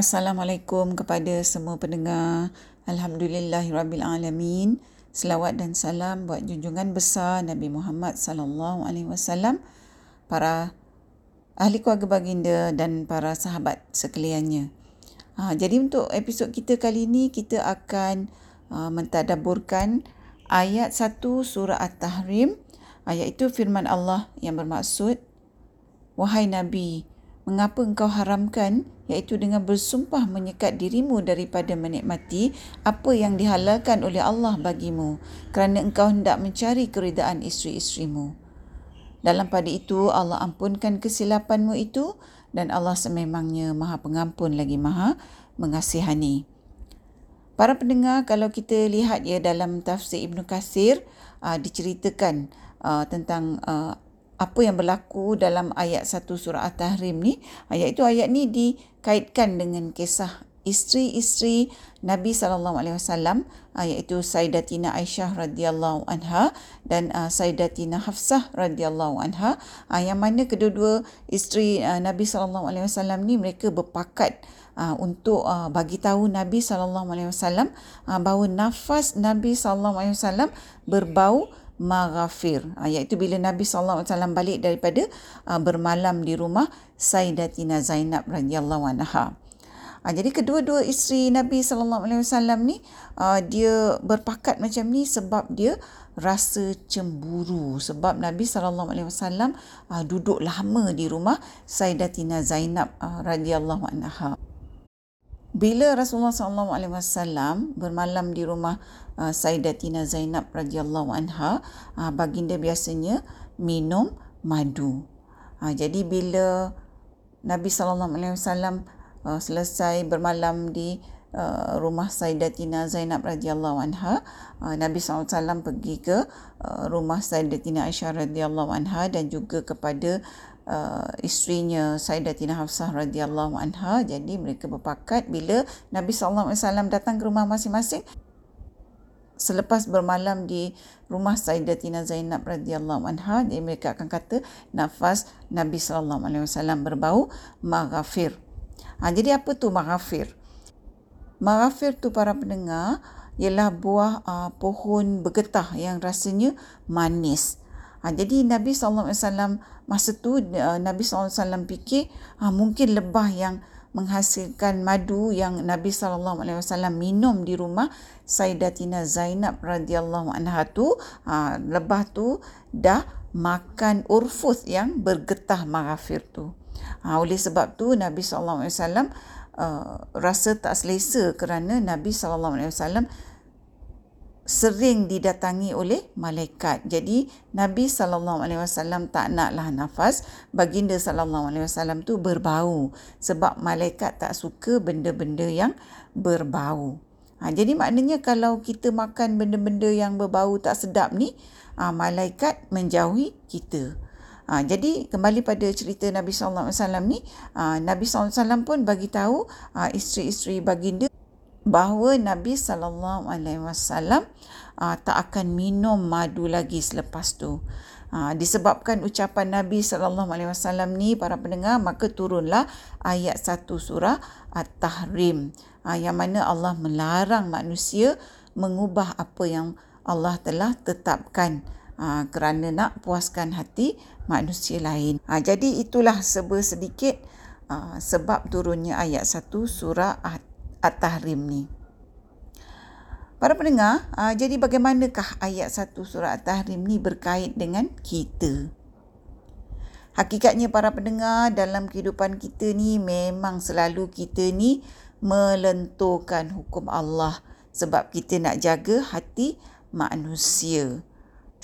Assalamualaikum kepada semua pendengar. Alhamdulillahirabbilalamin. Selawat dan salam buat junjungan besar Nabi Muhammad sallallahu alaihi wasallam, para ahli keluarga baginda dan para sahabat sekaliannya. Ha, jadi untuk episod kita kali ini kita akan uh, mentadabburkan ayat 1 surah At-Tahrim. Itu firman Allah yang bermaksud Wahai Nabi, mengapa engkau haramkan iaitu dengan bersumpah menyekat dirimu daripada menikmati apa yang dihalalkan oleh Allah bagimu kerana engkau hendak mencari keridaan isteri-isterimu. Dalam pada itu Allah ampunkan kesilapanmu itu dan Allah sememangnya maha pengampun lagi maha mengasihani. Para pendengar, kalau kita lihat ya dalam tafsir Ibn Kasir, uh, diceritakan uh, tentang uh, apa yang berlaku dalam ayat 1 surah At-Tahrim ni. Ayat itu ayat ni dikaitkan dengan kisah isteri-isteri Nabi sallallahu alaihi wasallam iaitu Sayyidatina Aisyah radhiyallahu anha dan uh, Sayyidatina Hafsah radhiyallahu anha uh, yang mana kedua-dua isteri uh, Nabi sallallahu alaihi wasallam ni mereka berpakat uh, untuk uh, bagi tahu Nabi sallallahu alaihi wasallam uh, bahawa nafas Nabi sallallahu alaihi wasallam berbau maghafir. Ha, iaitu bila Nabi SAW balik daripada uh, bermalam di rumah Sayyidatina Zainab radhiyallahu anha. Ha, jadi kedua-dua isteri Nabi SAW ni uh, dia berpakat macam ni sebab dia rasa cemburu sebab Nabi SAW uh, duduk lama di rumah Sayyidatina Zainab radhiyallahu anha. Bila Rasulullah SAW bermalam di rumah uh, Sayyidatina Zainab radhiyallahu anha, uh, baginda biasanya minum madu. Uh, jadi bila Nabi SAW uh, selesai bermalam di uh, rumah Sayyidatina Zainab radhiyallahu anha, uh, Nabi SAW pergi ke uh, rumah Sayyidatina Aisyah radhiyallahu anha dan juga kepada uh, isterinya Sayyidatina Hafsah radhiyallahu anha. Jadi mereka berpakat bila Nabi sallallahu alaihi wasallam datang ke rumah masing-masing selepas bermalam di rumah Sayyidatina Zainab radhiyallahu anha jadi mereka akan kata nafas Nabi sallallahu alaihi wasallam berbau maghfir. Ha, jadi apa tu maghfir? Maghfir tu para pendengar ialah buah uh, pohon bergetah yang rasanya manis Ha, jadi Nabi SAW masa tu uh, Nabi SAW fikir ha, mungkin lebah yang menghasilkan madu yang Nabi SAW minum di rumah Sayyidatina Zainab radhiyallahu anha tu ha, lebah tu dah makan urfus yang bergetah maghafir tu. Ha, oleh sebab tu Nabi SAW uh, rasa tak selesa kerana Nabi SAW sering didatangi oleh malaikat. Jadi Nabi sallallahu alaihi wasallam tak naklah nafas baginda sallallahu alaihi wasallam tu berbau sebab malaikat tak suka benda-benda yang berbau. Ha, jadi maknanya kalau kita makan benda-benda yang berbau tak sedap ni, ha, malaikat menjauhi kita. Ha, jadi kembali pada cerita Nabi sallallahu alaihi wasallam ni, ha, Nabi sallallahu alaihi wasallam pun bagi tahu ha, isteri-isteri baginda bahawa Nabi sallallahu alaihi wasallam ah, tak akan minum madu lagi selepas tu. Uh, disebabkan ucapan Nabi sallallahu alaihi wasallam ni para pendengar maka turunlah ayat satu surah At-Tahrim uh, yang mana Allah melarang manusia mengubah apa yang Allah telah tetapkan uh, kerana nak puaskan hati manusia lain. Uh, jadi itulah seber sedikit uh, sebab turunnya ayat satu surah At At-Tahrim ni. Para pendengar, uh, jadi bagaimanakah ayat satu surah At-Tahrim ni berkait dengan kita? Hakikatnya para pendengar dalam kehidupan kita ni memang selalu kita ni melenturkan hukum Allah sebab kita nak jaga hati manusia.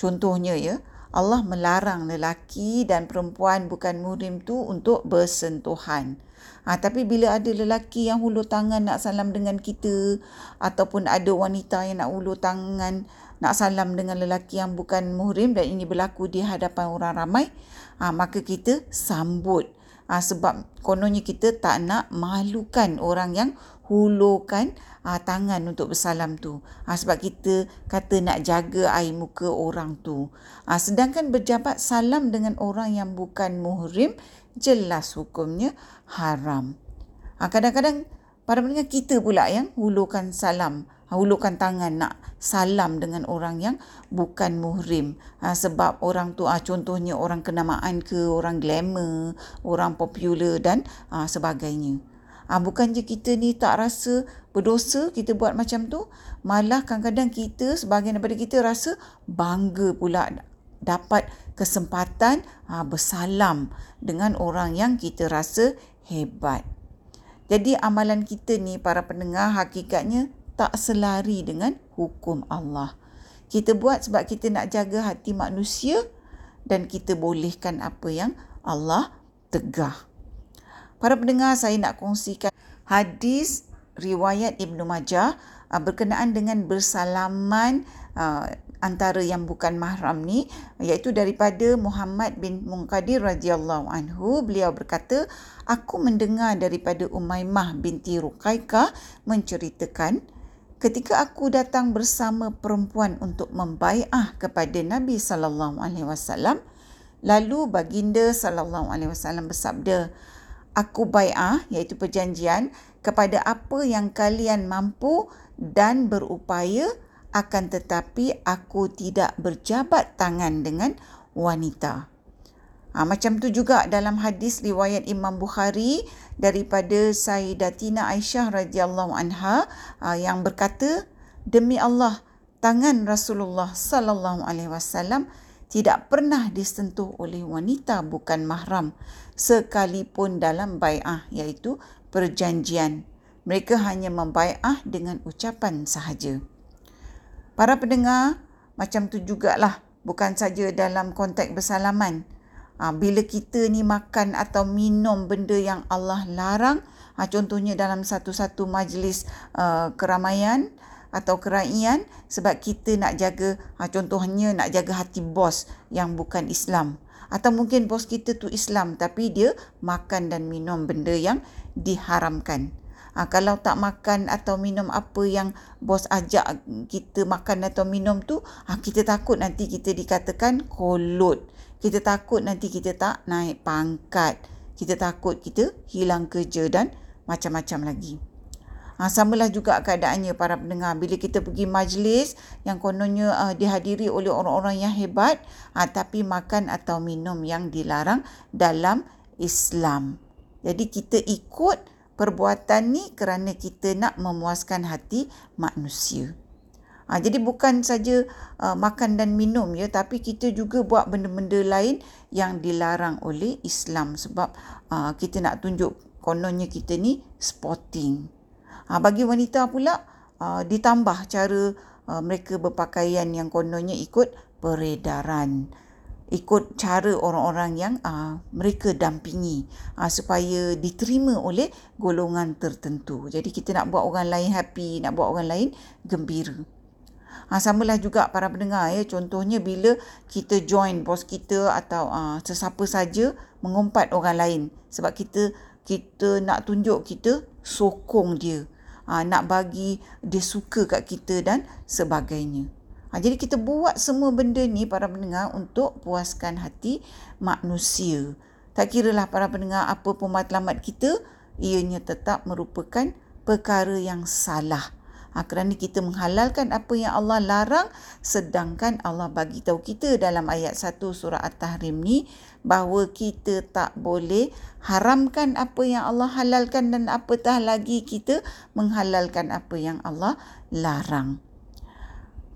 Contohnya ya, Allah melarang lelaki dan perempuan bukan murim tu untuk bersentuhan. Ha, tapi bila ada lelaki yang hulur tangan nak salam dengan kita ataupun ada wanita yang nak hulur tangan nak salam dengan lelaki yang bukan muhrim dan ini berlaku di hadapan orang ramai, ha, maka kita sambut. Ha, sebab kononnya kita tak nak malukan orang yang hulurkan ha, tangan untuk bersalam tu. Ha, sebab kita kata nak jaga air muka orang tu. Ha, sedangkan berjabat salam dengan orang yang bukan muhrim, jelas hukumnya haram. Ha, kadang-kadang para pendengar kita pula yang hulurkan salam hulurkan tangan nak salam dengan orang yang bukan muhrim ha, sebab orang tu ha, contohnya orang kenamaan ke orang glamour orang popular dan ha, sebagainya ha, bukan je kita ni tak rasa berdosa kita buat macam tu malah kadang-kadang kita sebahagian daripada kita rasa bangga pula dapat kesempatan ha, bersalam dengan orang yang kita rasa hebat jadi amalan kita ni para pendengar hakikatnya tak selari dengan hukum Allah. Kita buat sebab kita nak jaga hati manusia dan kita bolehkan apa yang Allah tegah. Para pendengar, saya nak kongsikan hadis riwayat Ibnu Majah uh, berkenaan dengan bersalaman uh, antara yang bukan mahram ni iaitu daripada Muhammad bin Munqadir radhiyallahu anhu beliau berkata aku mendengar daripada Umaymah binti Ruqaikah menceritakan ketika aku datang bersama perempuan untuk membaiah kepada Nabi sallallahu alaihi wasallam lalu baginda sallallahu alaihi wasallam bersabda aku baiah iaitu perjanjian kepada apa yang kalian mampu dan berupaya akan tetapi aku tidak berjabat tangan dengan wanita. Ha, macam tu juga dalam hadis riwayat Imam Bukhari daripada Sayyidatina Aisyah radhiyallahu anha ha, yang berkata demi Allah tangan Rasulullah sallallahu alaihi wasallam tidak pernah disentuh oleh wanita bukan mahram sekalipun dalam bai'ah iaitu perjanjian mereka hanya membai'ah dengan ucapan sahaja para pendengar macam tu jugalah bukan saja dalam konteks bersalaman Ha, bila kita ni makan atau minum benda yang Allah larang, ha, contohnya dalam satu-satu majlis uh, keramaian atau keraian sebab kita nak jaga, ha, contohnya nak jaga hati bos yang bukan Islam. Atau mungkin bos kita tu Islam tapi dia makan dan minum benda yang diharamkan. Ha, kalau tak makan atau minum apa yang bos ajak kita makan atau minum tu, ha, kita takut nanti kita dikatakan kolot. Kita takut nanti kita tak naik pangkat. Kita takut kita hilang kerja dan macam-macam lagi. Ha, samalah juga keadaannya para pendengar. Bila kita pergi majlis yang kononnya uh, dihadiri oleh orang-orang yang hebat. Ha, tapi makan atau minum yang dilarang dalam Islam. Jadi kita ikut perbuatan ni kerana kita nak memuaskan hati manusia. Ha, jadi bukan saja uh, makan dan minum ya tapi kita juga buat benda-benda lain yang dilarang oleh Islam sebab uh, kita nak tunjuk kononnya kita ni sporting. Ha, bagi wanita pula uh, ditambah cara uh, mereka berpakaian yang kononnya ikut peredaran ikut cara orang-orang yang uh, mereka dampingi uh, supaya diterima oleh golongan tertentu. Jadi kita nak buat orang lain happy, nak buat orang lain gembira. Ha, samalah juga para pendengar ya. Contohnya bila kita join bos kita atau uh, sesiapa saja mengumpat orang lain. Sebab kita kita nak tunjuk kita sokong dia. Ha, nak bagi dia suka kat kita dan sebagainya. Ha, jadi kita buat semua benda ni para pendengar untuk puaskan hati manusia. Tak kira lah para pendengar apa pun matlamat kita, ianya tetap merupakan perkara yang salah ha, kerana kita menghalalkan apa yang Allah larang sedangkan Allah bagi tahu kita dalam ayat 1 surah At-Tahrim ni bahawa kita tak boleh haramkan apa yang Allah halalkan dan apatah lagi kita menghalalkan apa yang Allah larang.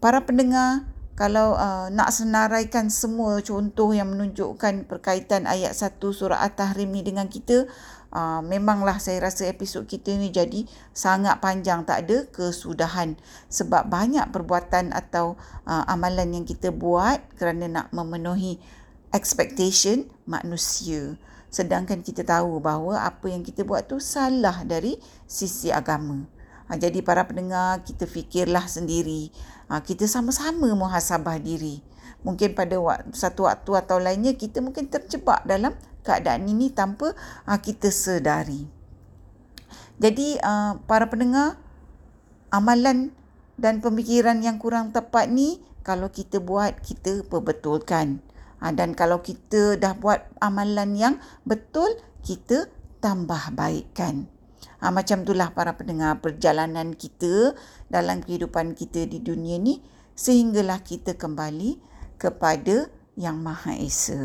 Para pendengar, kalau uh, nak senaraikan semua contoh yang menunjukkan perkaitan ayat 1 surah At-Tahrim ni dengan kita, uh, memanglah saya rasa episod kita ni jadi sangat panjang. Tak ada kesudahan. Sebab banyak perbuatan atau uh, amalan yang kita buat kerana nak memenuhi expectation manusia. Sedangkan kita tahu bahawa apa yang kita buat tu salah dari sisi agama. Ha, jadi para pendengar kita fikirlah sendiri. Ha, kita sama-sama muhasabah diri. Mungkin pada waktu, satu waktu atau lainnya kita mungkin terjebak dalam keadaan ini tanpa uh, kita sedari. Jadi uh, para pendengar amalan dan pemikiran yang kurang tepat ni kalau kita buat kita perbetulkan. Uh, dan kalau kita dah buat amalan yang betul kita tambah baikkan. Ha, macam itulah para pendengar perjalanan kita dalam kehidupan kita di dunia ni sehinggalah kita kembali kepada Yang Maha Esa.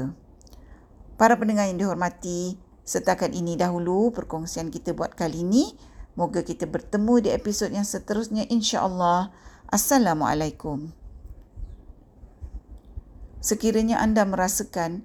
Para pendengar yang dihormati, setakat ini dahulu perkongsian kita buat kali ini. Moga kita bertemu di episod yang seterusnya insya-Allah. Assalamualaikum. Sekiranya anda merasakan